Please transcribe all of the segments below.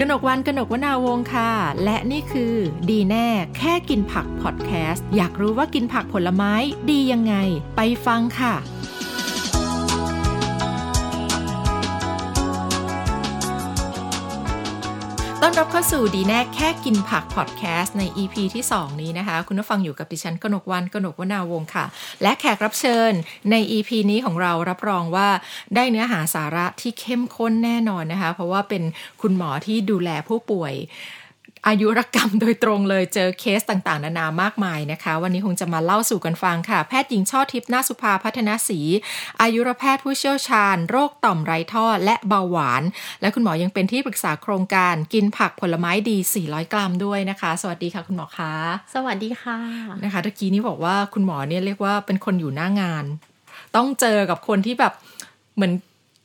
กนกวันกนกวนาวงค่ะ และนี่คือดีแน่แค่กินผักพอดแคสต์ อยากรู้ว่ากินผักผลไม้ดียังไง ไปฟังค่ะ ต้อนรับเข้าสู่ดีแน่แค่กินผักพอดแคสต์ใน EP ที่ 2 นี้นะคะ คุณผู้ฟังอยู่กับดิฉันกนกวันกนกวนาวงค่ะ และแขกรับเชิญใน EP นี้ของเรารับรองว่าได้เนื้อหาสาระที่เข้มข้นแน่นอนนะคะ เพราะว่าเป็นคุณหมอที่ดูแลผู้ป่วย อายุรกรรมโดยตรงเลยเจอเคสต่างๆ นานามากมายนะคะ วันนี้คงจะมาเล่าสู่กันฟังค่ะ แพทย์หญิงช่อทิพย์นาสุภาพัฒนศรีอายุรแพทย์ผู้เชี่ยวชาญ โรคต่อมไรท่อและเบาหวาน และคุณหมอยังเป็นที่ปรึกษาโครงการกินผักผลไม้ดี 400 กรัมด้วยนะคะ สวัสดีค่ะคุณหมอคะสวัสดีค่ะนะคะตะกี้นี้บอกว่าคุณหมอเนี่ยเรียกว่าเป็นคนอยู่หน้างาน ต้องเจอกับคนที่แบบเหมือน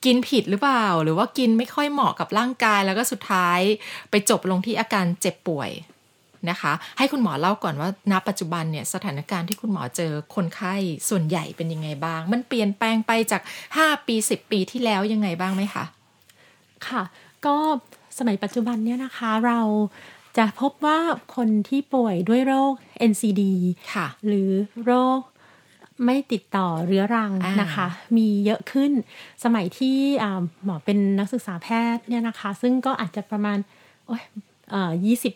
กินผิดหรือเปล่า หรือว่ากินไม่ค่อยเหมาะกับร่างกายแล้วก็สุดท้ายไปจบลงที่อาการเจ็บป่วยนะคะ ให้คุณหมอเล่าก่อนว่าณปัจจุบันเนี่ยสถานการณ์ที่คุณหมอเจอคนไข้ส่วนใหญ่เป็นยังไงบ้าง มันเปลี่ยนแปลงไปจาก 5 ปี 10 ปีที่แล้วยังไงบ้างไหมคะค่ะ ก็สมัยปัจจุบันเนี่ยนะคะเราจะพบว่าคนที่ป่วยด้วยโรค NCD ค่ะ หรือโรค ไม่ติดต่อเรื้อรังอ่านนะคะ มีเยอะขึ้น สมัยที่อ่าหมอเป็นนักศึกษาแพทย์เนี่ยนะคะ ซึ่งก็อาจจะประมาณโอ้ยยี่สิบ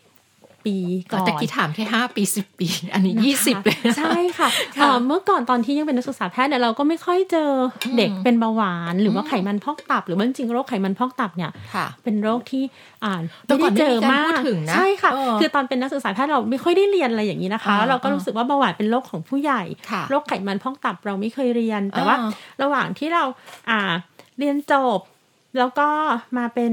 ปีก่อนตะกี้ถามแค่5ปี10ปี อันนี้20เลยนะใช่ค่ะค่ะเอ่อเมื่อก่อนตอนที่ยังเป็นนักศึกษาแพทย์เนี่ยเราก็ไม่ค่อยเจอเด็กเป็นเบาหวาน หรือว่าไขมันพอกตับ หรือว่าจริงๆโรคไขมันพอกตับเนี่ยค่ะเป็นโรคที่อ่านแต่ไม่ก่อได้นเจอไม่มีการมาพูกดถึงนะใช่ค่ะเออคือตอนเป็นนักศึกษาแพทย์เราไม่ค่อยได้เรียนอะไรอย่างนี้นะคะอ่าแล้วเราก็รู้สึกว่าเบาหวานเป็นโรคของผู้ใหญ่ค่ะโรคไขมันพอกตับเราไม่เคยเรียน แต่ว่าอ่าระหว่างที่เราอ่าเรียนจบ แล้วก็มาเป็น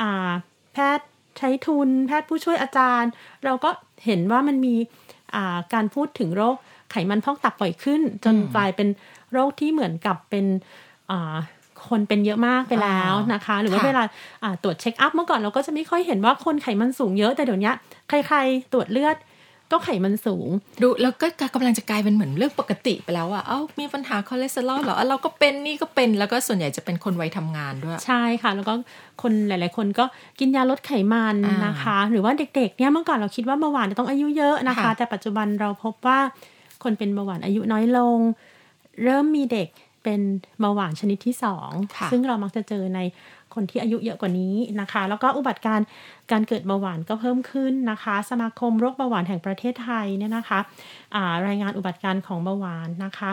อ่าแพทย์ ใช้ทุนแพทย์ผู้ช่วยอาจารย์ เราก็เห็นว่ามันมีอ่าการพูดถึงโรคไขมันพอกตับบ่อยขึ้น จนกลายเป็นโรคที่เหมือนกับเป็นอ่าคนเป็นเยอะมากไปแล้วนะคะ หรือว่าค่ะเวลาอ่าตรวจเช็คอัพเมื่อก่อนเราก็จะไม่ค่อยเห็นว่าคนไขมันสูงเยอะแต่เดี๋ยวนี้ใครๆตรวจเลือด ก็ไขมันสูง ดูแล้วก็กำลังจะกลายเป็นเหมือนเรื่องปกติไปแล้วอะเอ้ามีปัญหาคอเลสเตอรอลเหรอเอ้าเราก็เป็นนี่ก็เป็นแล้วก็ส่วนใหญ่จะเป็นคนวัยทำงานด้วย ใช่ค่ะ แล้วก็คนหลาย ๆ คนก็กินยาลดไขมันอ่านนะคะ หรือว่าเด็ก ๆ เนี่ยเมื่อก่อนเราคิดว่าเบาหวานจะต้องอายุเยอะนะคะค่ะแต่ปัจจุบันเราพบว่าคนเป็นเบาหวานอายุน้อยลง เริ่มมีเด็ก เป็นเบาหวานชนิดที่สองค่ะซึ่งเรามักจะเจอในคนที่อายุเยอะกว่านี้นะคะ แล้วก็อุบัติการณ์การเกิดเบาหวานก็เพิ่มขึ้นนะคะ สมาคมโรคเบาหวานแห่งประเทศไทยเนี่ยนะคะอ่ารายงานอุบัติการณ์ของเบาหวานนะคะ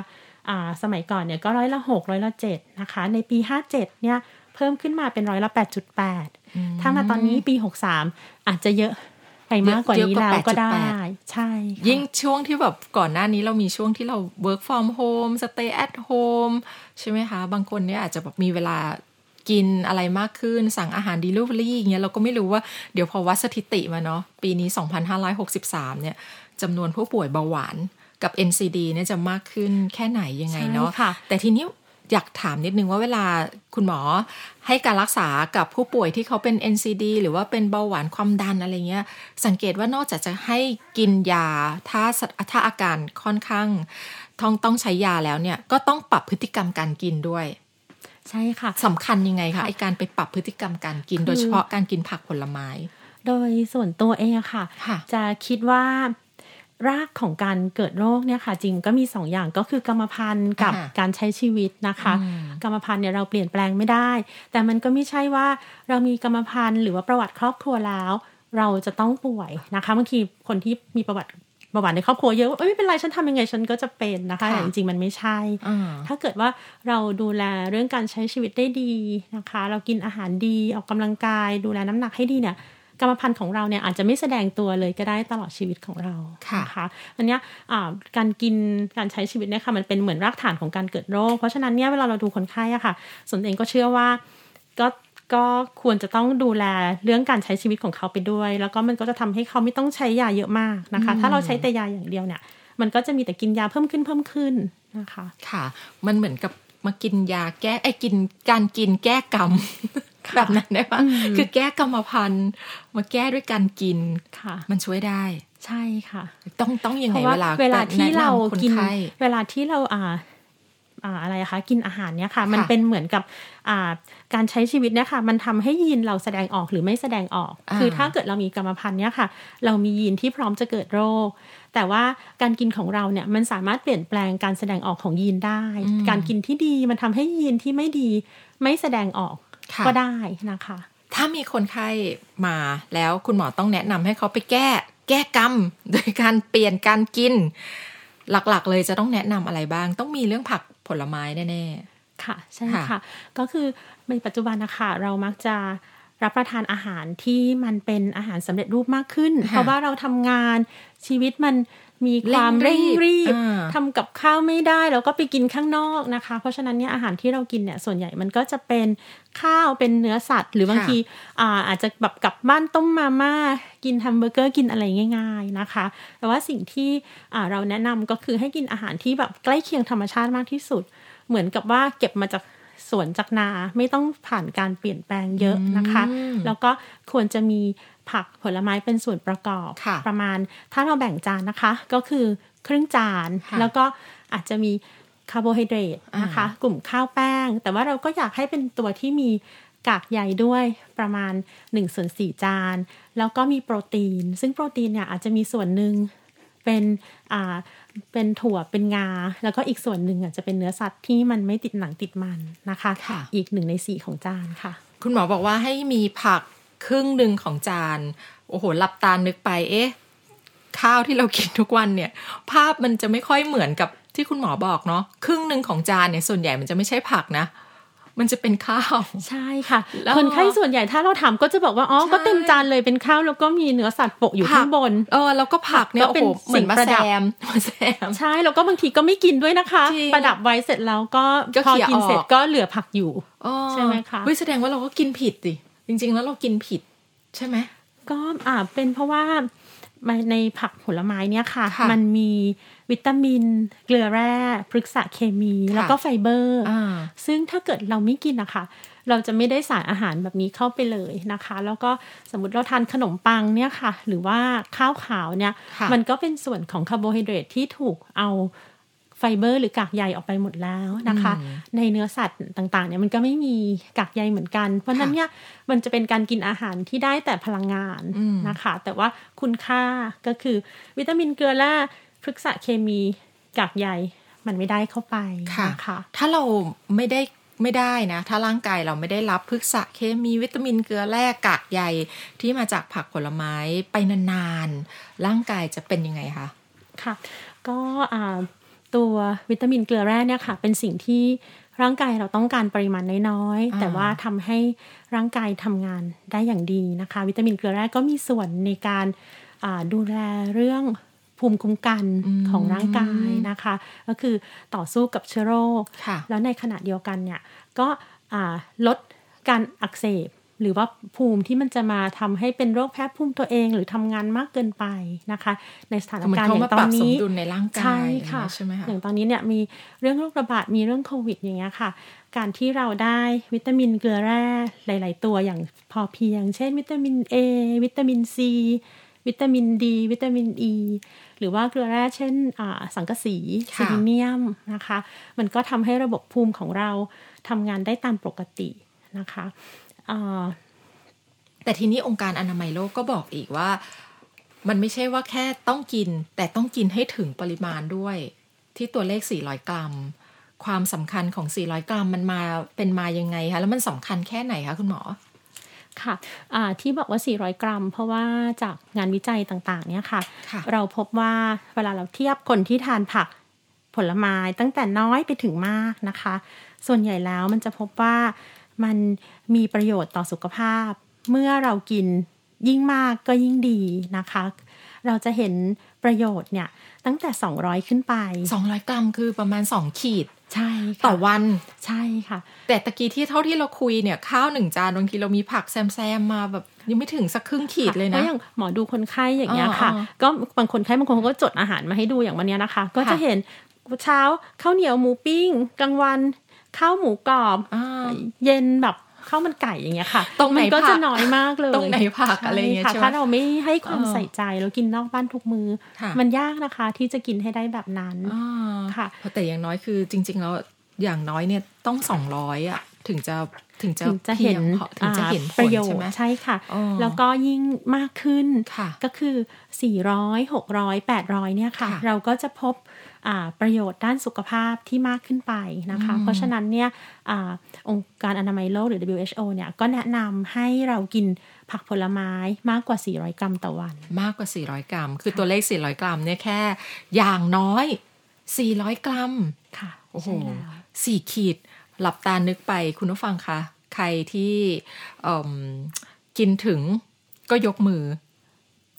อ่าสมัยก่อนเนี่ยก็ร้อยละหกร้อยละเจ็ดนะคะ ในปีห้าเจ็ดเนี่ยเพิ่มขึ้นมาเป็นร้อยละแปดจุดแปดถ้ามาตอนนี้ปีหกสามอาจจะเยอะ ไปมากกว่านี้เยอะกว่าแล้วก็ได้8.8ใช่ค่ะยิ่งช่วงที่แบบก่อนหน้านี้เรามีช่วงที่เรา work from home stay at home ใช่ไหมคะ บางคนเนี่ยอาจจะแบบมีเวลากินอะไรมากขึ้นสั่งอาหาร delivery อย่างเงี้ยเราก็ไม่รู้ว่าเดี๋ยวพอวัดสถิติมาเนาะปีนี้ 2563 เนี่ยจำนวนผู้ป่วยเบาหวานกับ NCD เนี่ยจะมากขึ้นแค่ไหนยังไงเนาะใช่ค่ะแต่ทีนี้ อยากถามนิดนึงว่าเวลาคุณหมอให้การรักษากับผู้ป่วยที่เขาเป็น NCD หรือว่าเป็นเบาหวานความดันอะไรเงี้ย สังเกตว่านอกจากจะให้กินยา ถ้าถ้าอาการค่อนข้างต้องต้องใช้ยาแล้วเนี่ย ก็ต้องปรับพฤติกรรมการกินด้วย ใช่ค่ะสำคัญยังไงคะไอการไปปรับพฤติกรรมการกินคือโดยเฉพาะการกินผักผลไม้ โดยส่วนตัวเองอะค่ะค่ะ จะคิดว่า รากของการเกิดโรคเนี่ยค่ะ จริงก็มีสองอย่างก็คือกรรมพันธุ์กับอ่าการใช้ชีวิตนะคะอืมกรรมพันธุ์เนี่ยเราเปลี่ยนแปลงไม่ได้ แต่มันก็ไม่ใช่ว่าเรามีกรรมพันธุ์หรือว่าประวัติครอบครัวแล้ว เราจะต้องป่วยนะคะบางทีคนที่มีประวัติประวัติในครอบครัวเยอะว่าเอ้ยไม่เป็นไรฉันทำยังไงฉันก็จะเป็นนะคะค่ะแต่จริงๆมันไม่ใช่อ่าถ้าเกิดว่าเราดูแลเรื่องการใช้ชีวิตได้ดีนะคะ เรากินอาหารดีออกกำลังกาย ดูแลน้ำหนักให้ดีเนี่ย กรรมพันธุ์ของเราเนี่ยอาจจะไม่แสดงตัวเลยก็ได้ตลอดชีวิตของเราค่ะนะคะอันเนี้ยอ่าการกินการใช้ชีวิตเนี่ยค่ะมันเป็นเหมือนรากฐานของการเกิดโรค เพราะฉะนั้นเนี่ยเวลาเราดูคนไข้อะค่ะส่วนตัวเองก็เชื่อว่าก็ก็ควรจะต้องดูแลเรื่องการใช้ชีวิตของเขาไปด้วย แล้วก็มันก็จะทำให้เขาไม่ต้องใช้ยาเยอะมากนะคะ ถ้าเราใช้แต่ยาอย่างเดียวเนี่ย มันก็จะมีแต่กินยาเพิ่มขึ้นเพิ่มขึ้นนะคะ ค่ะ มันเหมือนกับมากินยาแก้ไอ้กินการกินแก้กรรม แบบนั้นได้ปะคือแก้กรรมพันธุ์มาแก้ด้วยการกินค่ะ มันช่วยได้ ใช่ค่ะ ต้องต้องยังเพไงราะว่าเวลาเวลาที่แนะนำเราคนกินไข้เวลาที่เราอ่าอ่าอะไรอะคะกินอาหารเนี่ยค่ะ มันค่ะเป็นเหมือนกับอ่าการใช้ชีวิตเนี่ยค่ะ มันทำให้ยีนเราแสดงออกหรือไม่แสดงออกอ่าคือถ้าเกิดเรามีกรรมพันธุ์เนี่ยค่ะ เรามียีนที่พร้อมจะเกิดโรค แต่ว่าการกินของเราเนี่ยมันสามารถเปลี่ยนแปลงการแสดงออกของยีนได้ การกินที่ดีมันทำให้ยีนที่ไม่ดีไม่แสดงออกค่ะ ก็ได้นะคะ ถ้ามีคนไข้มาแล้วคุณหมอต้องแนะนำให้เขาไปแก้ แก้กรรม โดยการเปลี่ยนการกิน หลักๆ เลยจะต้องแนะนำอะไรบ้าง ต้องมีเรื่องผักผลไม้แน่ค่ะใช่ค่ะค่ะ ก็คือในปัจจุบันนะคะเรามักจะรับประทานอาหารที่มันเป็นอาหารสำเร็จรูปมากขึ้นค่ะเพราะว่าเราทำงานชีวิตมัน มีความเร่เร่งงรีรีบบอ่าทำกับข้าวไม่ได้แล้วก็ไปกินข้างนอกนะคะ เพราะฉะนั้นเนี่ยอาหารที่เรากินเนี่ยส่วนใหญ่มันก็จะเป็นข้าวเป็นเนื้อสัตว์ หรือบางค่ะทีอ่าอาจจะแบบกลับบ้านต้มมาม่ากินแฮมเบอร์เกอร์กินอะไรง่าย ๆนะคะ แต่ว่าสิ่งที่อ่าเราแนะนำก็คือให้กินอาหารที่แบบใกล้เคียงธรรมชาติมากที่สุด เหมือนกับว่าเก็บมาจาก สวนจากนาไม่ต้องผ่านการเปลี่ยนแปลงเยอะนะคะอืมแล้วก็ควรจะมีผักผลไม้เป็นส่วนประกอบค่ะประมาณ ถ้าเราแบ่งจานนะคะ ก็คือครึ่งจานค่ะแล้วก็อาจจะมีคาร์โบไฮเดรตนะคะอ่ากลุ่มข้าวแป้ง แต่ว่าเราก็อยากให้เป็นตัวที่มีกากใยด้วยประมาณ1ส่วน4จาน แล้วก็มีโปรตีน ซึ่งโปรตีนเนี่ยอาจจะมีส่วนหนึ่ง เป็นอ่าเป็นถั่วเป็นงา แล้วก็อีกส่วนหนึ่งอาจจะเป็นเนื้อสัตว์ที่มันไม่ติดหนังติดมันนะคะค่ะอีกหนึ่งในสี่ของจานค่ะ คุณหมอบอกว่าให้มีผักครึ่งหนึ่งของจาน โอ้โหหลับตานึกไป เอ๊ะ ข้าวที่เรากินทุกวันเนี่ย ภาพมันจะไม่ค่อยเหมือนกับที่คุณหมอบอกเนาะครึ่งหนึ่งของจานเนี่ยส่วนใหญ่มันจะไม่ใช่ผักนะ มันจะเป็นข้าว ใช่ค่ะแล้วคนไข้ส่วนใหญ่ถ้าเราถามก็จะบอกว่า อ๋อใช่ก็เต็มจานเลยเป็นข้าวแล้วก็มีเนื้อสัตว์โปะอยู่ข้างบน เออ แล้วก็ผักเนี่ยก็โอ้เป็นโหเหมือนมาสิ่งประแซดับมมาแซมใช่ แล้วก็บางทีก็ไม่กินด้วยนะคะจริงประดับไว้เสร็จแล้วก็ก็พอเขี่ยกินเสร็จออกก็เหลือผักอยู่อ๋อใช่ไหมคะเฮ้ยแสดงว่าเราก็กินผิดสิจริง ๆ แล้วเรากินผิด ใช่ไหมก็อ่าเป็นเพราะว่าในผักผลไม้เนี่ยค่ะค่ะมันมี วิตามิน เกลือแร่พฤกษเคมีค่ะแล้วก็ไฟเบอร์อ่าซึ่งถ้าเกิดเราไม่กินนะคะเราจะไม่ได้สารอาหารแบบนี้เข้าไปเลยนะคะ แล้วก็สมมติเราทานขนมปังเนี่ยค่ะ หรือว่าข้าวขาวเนี่ยค่ะมันก็เป็นส่วนของคาร์โบไฮเดรตที่ถูกเอาไฟเบอร์หรือกากใยออกไปหมดแล้วนะคะ ในเนื้อสัตว์ต่างๆเนี่ยมันก็ไม่มีกากใยเหมือนกัน เพราะฉะนั้นเนี่ยมันจะเป็นการกินอาหารที่ได้แต่พลังงานนะคะ แต่ว่าคุณค่าก็คือวิตามินเกลือแร่ พฤกษเคมีกากใยมันไม่ได้เข้าไปค่ะนะคะถ้าเราไม่ได้ไม่ได้นะ ถ้าร่างกายเราไม่ได้รับพฤกษเคมีวิตามินเกลือแร่กากใยที่มาจากผักผลไม้ไปนานๆ ร่างกายจะเป็นยังไงคะค่ะ ก็อ่าตัววิตามินเกลือแร่เนี่ยค่ะ เป็นสิ่งที่ร่างกายเราต้องการปริมาณน้อยอ่าๆแต่ว่าทำให้ร่างกายทำงานได้อย่างดีนะคะ วิตามินเกลือแร่ก็มีส่วนในการอ่าดูแลเรื่อง ภูมิคุ้มกันของร่างกายนะคะ ก็คือต่อสู้กับเชื้อโรคค่ะแล้วในขณะเดียวกันเนี่ยก็อ่าลดการอักเสบหรือว่าภูมิที่มันจะมาทำให้เป็นโรคแพ้ภูมิตัวเองหรือทำงานมากเกินไปนะคะ ในสถานเหมือนการณ์เขาอย่ามางตปอรันบสมนี้ดุลในร่างกายใช่ค่ะใช่ไหมคะอย่างตอนนี้เนี่ยมีเรื่องโรคระบาดมีเรื่องโควิดอย่างเงี้ยค่ะ การที่เราได้วิตามินเกลือแร่หลาย ๆ ตัวอย่างพอเพียง เช่น วิตามิน A วิตามิน C วิตามิน D วิตามิน E หรือว่าเกลือแร่เช่นอ่าสังกะสีค่ะซิลิเนียมนะคะ มันก็ทำให้ระบบภูมิของเราทำงานได้ตามปกตินะคะอ่าแต่ทีนี้องค์การอนามัยโลกก็บอกอีกว่า มันไม่ใช่ว่าแค่ต้องกิน แต่ต้องกินให้ถึงปริมาณด้วย ที่ตัวเลข 400 กรัม ความสำคัญของ 400 กรัมมันมาเป็นมายังไงคะแล้วมันสำคัญแค่ไหนคะคุณหมอ ค่ะอ่าที่บอกว่า 400 กรัม เพราะว่าจากงานวิจัยต่างๆ เนี่ยค่ะค่ะเราพบว่าเวลาเราเทียบคนที่ทานผักผลไม้ตั้งแต่น้อยไปถึงมากนะคะ ส่วนใหญ่แล้วมันจะพบว่ามันมีประโยชน์ต่อสุขภาพ เมื่อเรากินยิ่งมากก็ยิ่งดีนะคะ เราจะเห็นประโยชน์เนี่ยตั้งแต่ 200 ขึ้นไป 200 กรัมคือประมาณ 2 ขีด ใช่ต่อค่ะวันใช่ค่ะ แต่ตะกี้ที่เท่าที่เราคุยเนี่ยข้าวหนึ่งจานบางทีเรามีผักแซมๆมาแบบยังไม่ถึงสักครึ่งขีดเลยเพนะราะอย่างหมอดูคนไข้อย่างเงี้ยค่ะอ่าก็บางคนไข้บางคนเขาก็จดอาหารมาให้ดูอย่างวันเนี้ยนะคะ ก็จะค่ะเห็นเช้าข้าวเหนียวหมูปิ้ง กลางวันข้าวหมูกรอบอ่าเย็นแบบ ข้าวมันไก่อย่างเงี้ยค่ะ ตรงไหนมัก็ผัจะกน้อยมากเลย ตรงไหนผักอะไรอย่างเงี้ยค่ะใช่ไหมถ้าเราไม่ให้ความเออใส่ใจแล้วกินนอกบ้านทุกมือค่ะมันยากนะคะที่จะกินให้ได้แบบนั้นอ่าค่ะเพราะแต่อย่างน้อยคือจริง ๆ แล้วอย่างน้อยเนี่ยต้องสองร้อยอะถึงจะถึงจะถึงจะเห็นพียงพอถึงจะเห็นผประลโยชใช่ไหมน์ใช่ค่ะอ๋อแล้วก็ยิ่งมากขึ้นค่ะก็คือ 400 600 800 เนี่ยค่ะค่ะเราก็จะพบอ่า ประโยชน์ด้านสุขภาพที่มากขึ้นไปนะคะอืมเพราะฉะนั้นเนี่ยอาองค์การอนามัยโลกหรือ WHO เนี่ยก็แนะนำให้เรากินผักผลไม้มากกว่า 400 กรัมต่อวัน มากกว่า 400 กรัม คือตัวเลข 400 กรัมเนี่ยแค่ อย่างน้อย 400 กรัม ค่ะ โอ้โหใช่แล้วสี่ขีด หลับตานึกไปคุณผู้ฟังคะ ใครที่เอิ่มกินถึงก็ยกมือ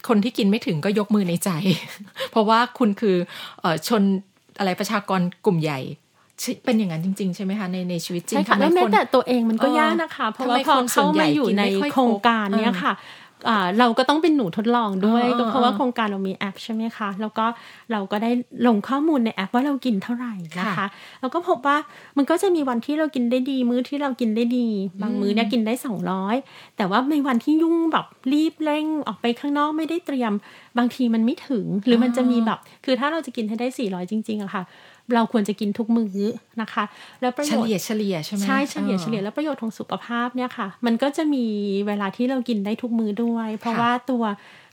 คนที่กินไม่ถึงก็ยกมือในใจ เพราะว่าคุณคือเออชนอะไรประชากรกลุ่มใหญ่ใช่เป็นอย่างนั้นจริง ๆ ใช่ไหมคะในในชีวิตจริงใช่ค่ะทำไมแล้วแม้คนแต่ตัวเองมันก็เออยากนะคะ เพราะทำไมว่าพอคนส่เข้าวนใหญ่มาอยู่กินในไม่ค่อยโครงการครบเนี่ยค่ะอ่า เราก็ต้องเป็นหนูทดลองด้วยเออก็เพราะว่าเออโครงการเรามีแอปใช่ไหมคะ แล้วก็เราก็ได้ลงข้อมูลในแอปว่าเรากินเท่าไหร่นะคะค่ะแล้วก็พบว่ามันก็จะมีวันที่เรากินได้ดี มื้อที่เรากินได้ดี บางมื้อเนี่ยกินได้ 200 แต่ว่าในวันที่ยุ่งแบบรีบเร่งออกไปข้างนอกไม่ได้เตรียมบางทีมันไม่ถึงหรือมันจะมีแบบ คือถ้าเราจะกินให้ได้ 400 จริง ๆอะค่ะ เราควรจะกินทุกมื้อนะคะ แล้วประโยเฉชน์ลี่ยเฉลี่ยใช่ไหมใช่เฉลี่ยออเฉลี่ยแล้วประโยชน์ของสุขภาพเนี่ยค่ะ มันก็จะมีเวลาที่เรากินได้ทุกมื้อด้วย เพราะค่ะว่าตัว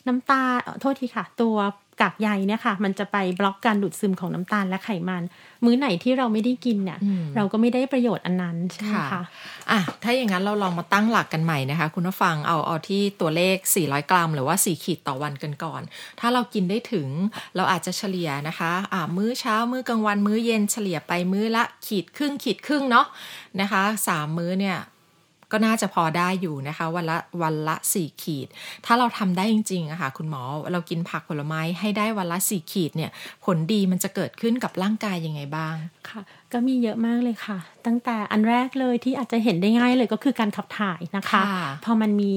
น้ำตาลเอ่อโทษทีค่ะ ตัว กากใยเนี่ยค่ะ มันจะไปบล็อกการดูดซึมของน้ำตาลและไขมัน มื้อไหนที่เราไม่ได้กินเนี่ยอืมเราก็ไม่ได้ประโยชน์อันนั้นใช่ไหมค่ะคะอะถ้าอย่างนั้นเราลองมาตั้งหลักกันใหม่นะคะ คุณผู้ฟังเอาเอาที่ตัวเลข 400 กรัม หรือว่า 4 ขีดต่อวันกันก่อน ถ้าเรากินได้ถึงเราอาจจะเฉลี่ยนะคะอ่ามื้อเช้ามื้อกลางวันมื้อเย็นเฉลี่ยไปมื้อละขีดครึ่งขีดครึ่งเนาะนะคะสามมื้อเนี่ย ก็น่าจะพอได้อยู่นะคะ วันละวันละสี่ขีด ถ้าเราทำได้จริงๆอะค่ะคุณหมอเรากินผักผลไม้ให้ได้วันละสี่ขีดเนี่ย ผลดีมันจะเกิดขึ้นกับร่างกายยังไงบ้างค่ะ ก็มีเยอะมากเลยค่ะ ตั้งแต่อันแรกเลยที่อาจจะเห็นได้ง่ายเลยก็คือการขับถ่ายนะคะค่ะพอมันมี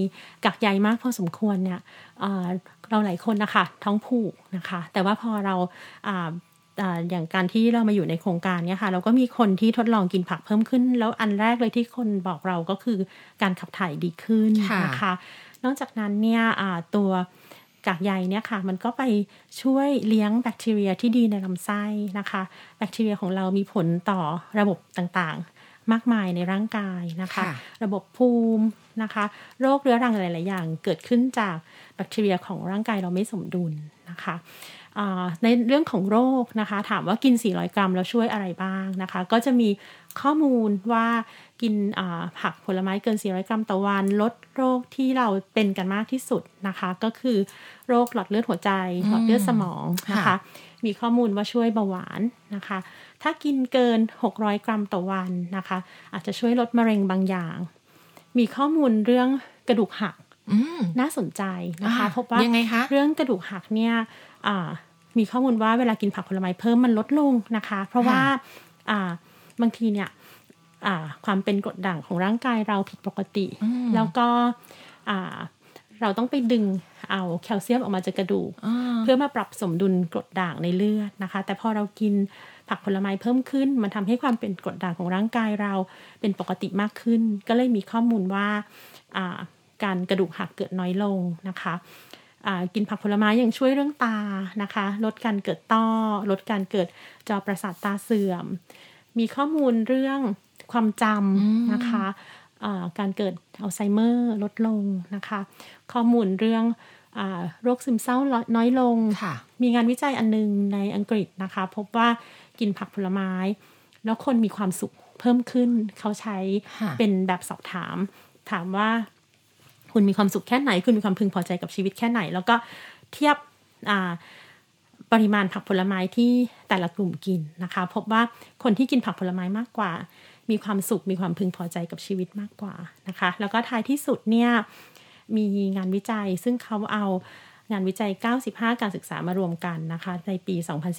กักใยมากพอสมควรเนี่ยเอ่อเราหลายคนนะคะท้องผูกนะคะ แต่ว่าพอเรา อ่าอ่าอย่างการที่เรามาอยู่ในโครงการเนี่ยค่ะเราก็มีคนที่ทดลองกินผักเพิ่มขึ้น แล้วอันแรกเลยที่คนบอกเราก็คือการขับถ่ายดีขึ้นค่ะนะคะ นอกจากนั้นเนี่ยอ่าตัว กากใยเนี่ยค่ะ มันก็ไปช่วยเลี้ยงแบคทีเรียที่ดีในลำไส้นะคะ แบคทีเรียของเรามีผลต่อระบบต่างๆ มากมายในร่างกายนะคะค่ะระบบภูมินะคะ โรคเรื้อรังหลาย ๆ อย่างเกิดขึ้นจากแบคทีเรียของร่างกายเราไม่สมดุลนะคะอ่า ในเรื่องของโรคนะคะ ถามว่ากิน 400 กรัมแล้วช่วยอะไรบ้างนะคะ ก็จะมีข้อมูลว่ากินอ่าผักผลไม้เกิน 400 กรัมต่อวันลดโรคที่เราเป็นกันมากที่สุดนะคะ ก็คือโรคหลอดเลือดหัวใจ หลอดเลือดสมองนะคะค่ะมีข้อมูลว่าช่วยเบาหวานนะคะ ถ้ากินเกิน 600 กรัมต่อวันนะคะ อาจจะช่วยลดมะเร็งบางอย่าง มีข้อมูลเรื่องกระดูกหักอืมน่าสนใจนะคะอ่าพบว่ายังไงคะเรื่องกระดูกหักเนี่ยอ่า มีข้อมูลว่าเวลากินผักผลไม้เพิ่มมันลดลงนะคะ เพราะว่าอ่าบางทีเนี่ยอ่าความเป็นกรดด่างของร่างกายเราผิดปกติ แล้วก็อ่าเราต้องไปดึงเอาแคลเซียมออกมาจากกระดูกอ่าเพื่อมาปรับสมดุลกรดด่างในเลือดนะคะ แต่พอเรากินผักผลไม้เพิ่มขึ้น มันทำให้ความเป็นกรดด่างของร่างกายเราเป็นปกติมากขึ้น ก็เลยมีข้อมูลว่าอ่าการกระดูกหักเกิดน้อยลงนะคะอ่า กินผักผลไม้ยังช่วยเรื่องตานะคะ ลดการเกิดต้อ ลดการเกิดจอประสาทตาเสื่อม มีข้อมูลเรื่องความจำนะคะอ่าการเกิดอัลไซเมอร์ลดลงนะคะ ข้อมูลเรื่องอาโรคซึมเศร้าน้อยลงค่ะมีงานวิจัยอันนึงในอังกฤษนะคะ พบว่ากินผักผลไม้ แล้วคนมีความสุขเพิ่มขึ้น เขาใช้ค่ะเป็นแบบสอบถาม ถามว่า คุณมีความสุขแค่ไหน คุณมีความพึงพอใจกับชีวิตแค่ไหน แล้วก็เทียบปริมาณผักผลไม้ที่แต่ละกลุ่มกินนะคะ พบว่าคนที่กินผักผลไม้มากกว่า มีความสุขมีความพึงพอใจกับชีวิตมากกว่านะคะ แล้วก็ท้ายที่สุดเนี่ยมีงานวิจัยซึ่งเขาเอางานวิจัย 95 การศึกษามารวมกันนะคะ ในปี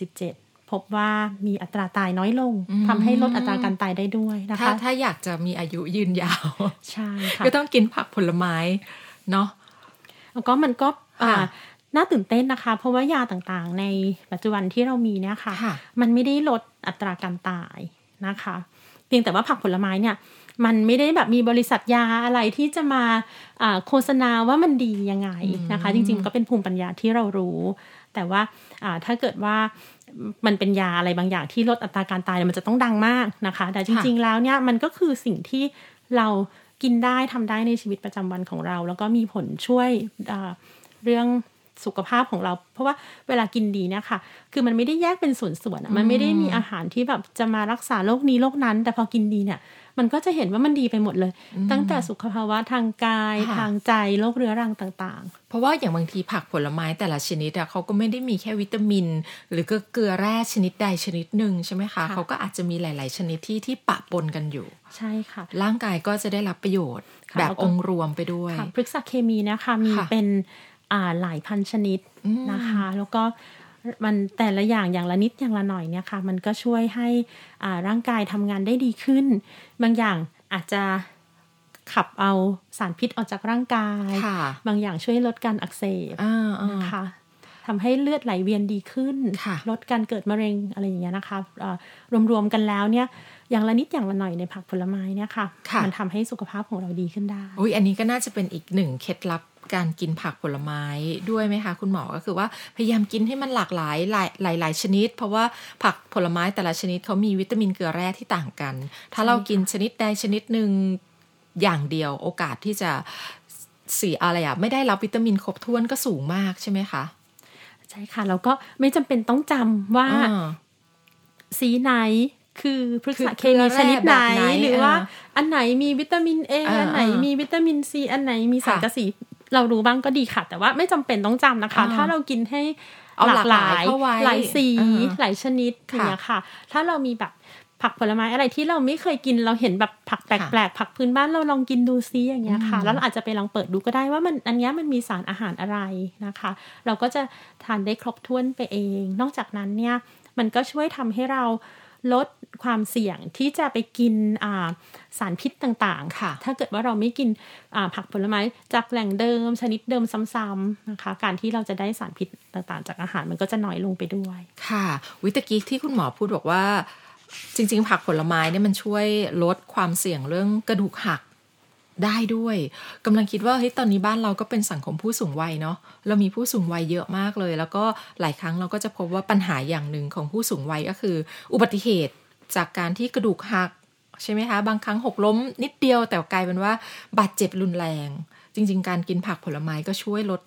2017 พบว่ามีอัตราตายน้อยลงทำให้ลดอัตราการตายได้ด้วยนะถ้าคะ ถ้าอยากจะมีอายุยืนยาวใช่ค่ะก็ต้องกินผักผลไม้เนาะแล้วก็มันก็อ่าค่ะน่าตื่นเต้นนะคะ เพราะว่ายาต่างๆ ในปัจจุบันที่เรามีเนี่ยค่ะค่ะ มันไม่ได้ลดอัตราการตายนะคะ เพียงแต่ว่าผักผลไม้เนี่ย มันไม่ได้แบบมีบริษัทยาอะไรที่จะมาอ่าโฆษณาว่ามันดียังไงนะคะ จริงๆก็เป็นภูมิปัญญาที่เรารู้ แต่ว่าถ้าเกิดว่ามันเป็นยาอะไรบางอย่างที่ลดอัตราการตายมันจะต้องดังมากนะคะ แต่จริง ๆ แล้วเนี่ยมันก็คือสิ่งที่เรากินได้ทำได้ในชีวิตประจำวันของเรา แล้วก็มีผลช่วยเรื่อง สุขภาพของเรา เพราะว่าเวลากินดีเนี่ยค่ะ คือมันไม่ได้แยกเป็นส่วนๆมันไม่ได้มีอาหารที่แบบจะมารักษาโรคนี้โรคนั้น แต่พอกินดีเนี่ยมันก็จะเห็นว่ามันดีไปหมดเลย ตั้งแต่สุขภาวะทางกายทางใจโรคเรื้อรังต่างๆ เพราะว่าอย่างบางทีผักผลไม้แต่ละชนิดอะเขาก็ไม่ได้มีแค่วิตามิน หรือก็เกลือแร่ชนิดใดชนิดหนึ่งใช่ไหมคะเขาก็อาจจะมีหลาย ๆ ชนิดที่ที่ปะปนกันอยู่ ใช่ค่ะ ร่างกายก็จะได้รับประโยชน์แบบองค์รวมไปด้วยพฤกษเคมีนะคะมีเป็น หลายพันชนิดนะคะ แล้วก็มันแต่ละอย่างอย่างละนิดอย่างละหน่อยเนี่ยค่ะ มันก็ช่วยให้ร่างกายทำงานได้ดีขึ้น บางอย่างอาจจะขับเอาสารพิษออกจากร่างกาย บางอย่างช่วยลดการอักเสบนะคะทำให้เลือดไหลเวียนดีขึ้น ลดการเกิดมะเร็งอะไรอย่างเงี้ยนะคะรวมๆกันแล้วเนี่ยอย่างละนิดอย่างละหน่อยในผักผลไม้เนี่ยค่ะ มันทำให้สุขภาพของเราดีขึ้นได้อุ้ยอันนี้ก็น่าจะเป็นอีกหนึ่งเคล็ดลับ การกินผักผลไม้ด้วยไหมคะคุณหมอก็คือว่าพยายามกินให้มันหลากหลายหลายหลายหลายชนิด เพราะว่าผักผลไม้แต่ละชนิดเขามีวิตามินเกลือแร่ที่ต่างกัน ถ้าเรากินชนิดใดชนิดหนึ่งอย่างเดียวโอกาสที่จะสีอะไรอะไม่ได้รับวิตามินครบถ้วนก็สูงมากใช่ไหมคะใช่ค่ะแล้วก็ไม่จำเป็นต้องจำว่า สีไหนคือพฤกษเคมีชนิดไหน หรือว่า อันไหนมีวิตามินเออันไหนมีวิตามินซีอันไหนมีสารกระสี เรารู้บ้างก็ดีค่ะ แต่ว่าไม่จำเป็นต้องจำนะคะ ถ้าเรากินให้หลากหลายหลายสีหลายชนิดอย่างเงี้ยค่ะ ถ้าเรามีแบบผักผลไม้อะไรที่เราไม่เคยกินเราเห็นแบบผักแปลกๆผักพื้นบ้านเราลองกินดูซิอย่างเงี้ยค่ะ แล้วเราอาจจะไปลองเปิดดูก็ได้ว่ามันอันนี้มันมีสารอาหารอะไรนะคะ เราก็จะทานได้ครบถ้วนไปเอง นอกจากนั้นเนี่ยมันก็ช่วยทำให้เรา ลดความเสี่ยงที่จะไปกินสารพิษต่างๆ ค่ะ ถ้าเกิดว่าเราไม่กินผักผลไม้จากแหล่งเดิมชนิดเดิมซ้ำๆนะคะ การที่เราจะได้สารพิษต่างๆ จากอาหารมันก็จะน้อยลงไปด้วย ค่ะ วิตากี้ที่คุณหมอพูดบอกว่าจริง ๆ ผักผลไม้เนี่ยมันช่วยลดความเสี่ยงเรื่องกระดูกหัก ได้ด้วยกำลังคิดว่าเฮ้ยตอนนี้บ้านเราก็เป็นสังคมผู้สูงวัยเนาะเรามีผู้สูงวัยเยอะมากเลย แล้วก็หลายครั้งเราก็จะพบว่าปัญหาอย่างหนึ่งของผู้สูงวัยก็คือ อุบัติเหตุจากการที่กระดูกหักใช่ไหมคะ บางครั้งหกล้มนิดเดียวแต่กลายเป็นว่าบาดเจ็บรุนแรง จริง ๆ การกินผักผลไม้ก็ช่วยลด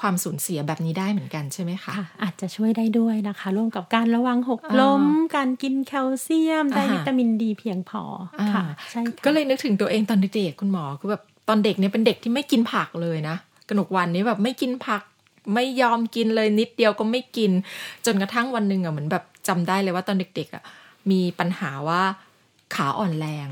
ความสูญเสียแบบนี้ได้เหมือนกันใช่ไหมคะะอาจจะช่วยได้ด้วยนะคะ ร่วมกับการระวังหกล้ม การกินแคลเซียม ได้วิตามินดีเพียงพอค่ะใช่ก็เลยนึกถึงตัวเองตอนเด็กๆคุณหมอคือแบบตอนเด็กเนี่ยเป็นเด็กที่ไม่กินผักเลยนะกนกวันนี้แบบไม่กินผักไม่ยอมกินเลยนิดเดียวก็ไม่กิน จนกระทั่งวันหนึ่งอะเหมือนแบบจำได้เลยว่าตอนเด็กๆอะมีปัญหาว่าขาอ่อนแรง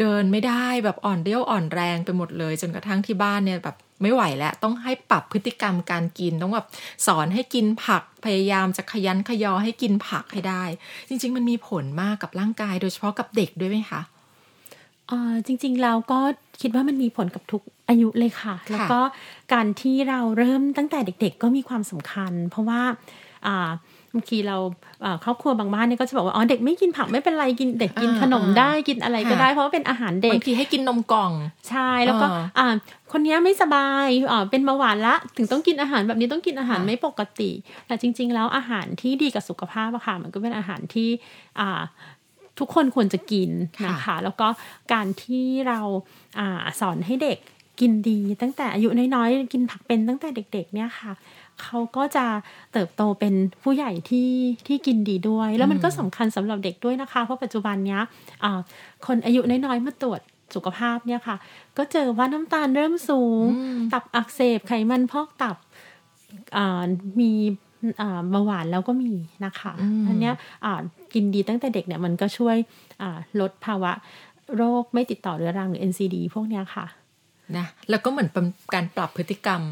เดินไม่ได้แบบอ่อนเดี้ยวอ่อนแรงไปหมดเลย จนกระทั่งที่บ้านเนี่ยแบบ ไม่ไหวแล้วต้องให้ปรับพฤติกรรมการกินต้องแบบสอนให้กินผักพยายามจะขยันขยอให้กินผักให้ได้ จริง ๆ มันมีผลมากกับร่างกาย โดยเฉพาะกับเด็กด้วยไหมคะจริงๆแล้วก็คิดว่ามันมีผลกับทุกอายุเลยค่ะ แล้วก็การที่เราเริ่มตั้งแต่เด็ก ๆ ก็มีความสำคัญ เพราะว่า บางทีเราครอบครัวบางบ้านเนี่ยก็จะบอกว่าอ๋อเด็กไม่กินผักไม่เป็นไรกินเด็กกินขนมได้กินอะไรก็ได้เพราะว่าเป็นอาหารเด็กบางทีให้กินนมกล่องใช่แล้วก็อ่าคนนี้ไม่สบายอ๋อเป็นเบาหวานละ ถึงต้องกินอาหารแบบนี้ต้องกินอาหารไม่ปกติ แต่จริง ๆ แล้วอาหารที่ดีกับสุขภาพอะค่ะมันก็เป็นอาหารที่อ่าทุกคนควรจะกินนะคะ แล้วก็การที่เราอาสอนให้เด็กกินดีตั้งแต่อายุน้อยๆ กินผักเป็นตั้งแต่เด็ก ๆ เนี่ยค่ะ เขาก็จะเติบโตเป็นผู้ใหญ่ที่ที่กินดีด้วย แล้วมันก็สำคัญสำหรับเด็กด้วยนะคะ เพราะปัจจุบันเนี้ยคนอายุน้อยๆมาตรวจสุขภาพเนี่ยค่ะ ก็เจอว่าน้ำตาลเริ่มสูง ตับอักเสบไขมันพอกตับมีเบาหวานแล้วก็มีนะคะอันเนี้ยกินดีตั้งแต่เด็กเนี่ยมันก็ช่วยลดภาวะโรคไม่ติดต่อเรื้อรังหรือ NCD พวกเนี้ยค่ะนะแล้วก็เหมือนเป็นการปรับพฤติกรรม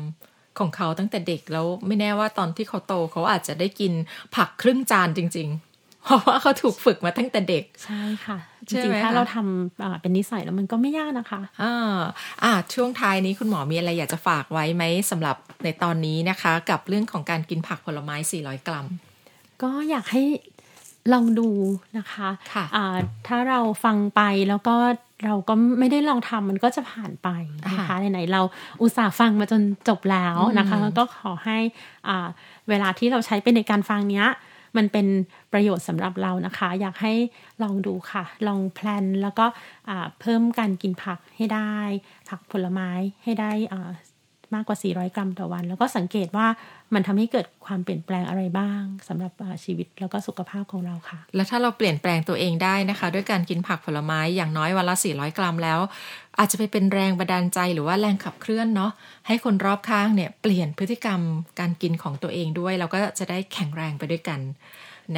ของเขาตั้งแต่เด็กแล้วไม่แน่ว่าตอนที่เขาโตเขาอาจจะได้กินผักครึ่งจานจริง ๆ เพราะว่าเขาถูกฝึกมาตั้งแต่เด็ก ใช่ค่ะ จริงๆ ถ้าเราทำเป็นนิสัยแล้วมันก็ไม่ยากนะคะอ่าอ่าช่วงท้ายนี้คุณหมอมีอะไรอยากจะฝากไว้ไหมสำหรับในตอนนี้นะคะ กับเรื่องของการกินผักผลไม้ 400 กรัม ก็อยากให้ลองดูนะคะคะะถ้าเราฟังไปแล้วก็ เราก็ไม่ได้ลองทำมันก็จะผ่านไปนะคะไหนๆเราอุตส่าห์ฟังมาจนจบแล้วนะคะก็ขอให้อ่าเวลาที่เราใช้เป็นในการฟังเนี้ยมันเป็นประโยชน์สำหรับเรานะคะ อยากให้ลองดูค่ะ ลองแพลนแล้วก็เพิ่มการกินผักให้ได้ ผักผลไม้ให้ได้ มากกว่า 400 กรัมต่อวัน แล้วก็สังเกตว่ามันทำให้เกิดความเปลี่ยนแปลงอะไรบ้างสำหรับชีวิตแล้วก็สุขภาพของเราค่ะ แล้วถ้าเราเปลี่ยนแปลงตัวเองได้นะคะ ด้วยการกินผักผลไม้อย่างน้อยวันละ 400 กรัมแล้ว อาจจะไปเป็นแรงบันดาลใจหรือว่าแรงขับเคลื่อนเนาะให้คนรอบข้างเนี่ยเปลี่ยนพฤติกรรมการกินของตัวเองด้วยเราก็จะได้แข็งแรงไปด้วยกัน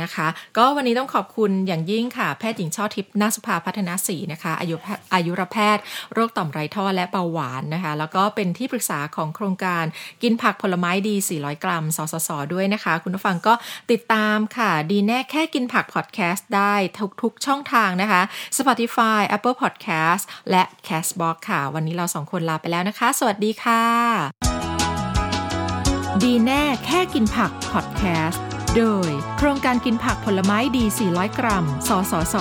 นะคะ ก็วันนี้ต้องขอบคุณอย่างยิ่งค่ะ แพทย์หญิงช่อทิพย์นาสุภาพัฒนาศรีนะคะ อายุอายุรแพทย์โรคต่อมไรท่อและเบาหวานนะคะ แล้วก็เป็นที่ปรึกษาของโครงการกินผักผลไม้ดี 400 กรัม สสส ด้วยนะคะ คุณผู้ฟังก็ติดตามค่ะ ดีแน่แค่กินผักพอดแคสต์ได้ทุกๆช่องทางนะคะ Spotify Apple Podcast และ Castbox ค่ะ วันนี้เราสองคนลาไปแล้วนะคะ สวัสดีค่ะ ดีแน่แค่กินผักพอดแคสต์ โดยโครงการกินผักผลไม้ดี 400 กรัม สสส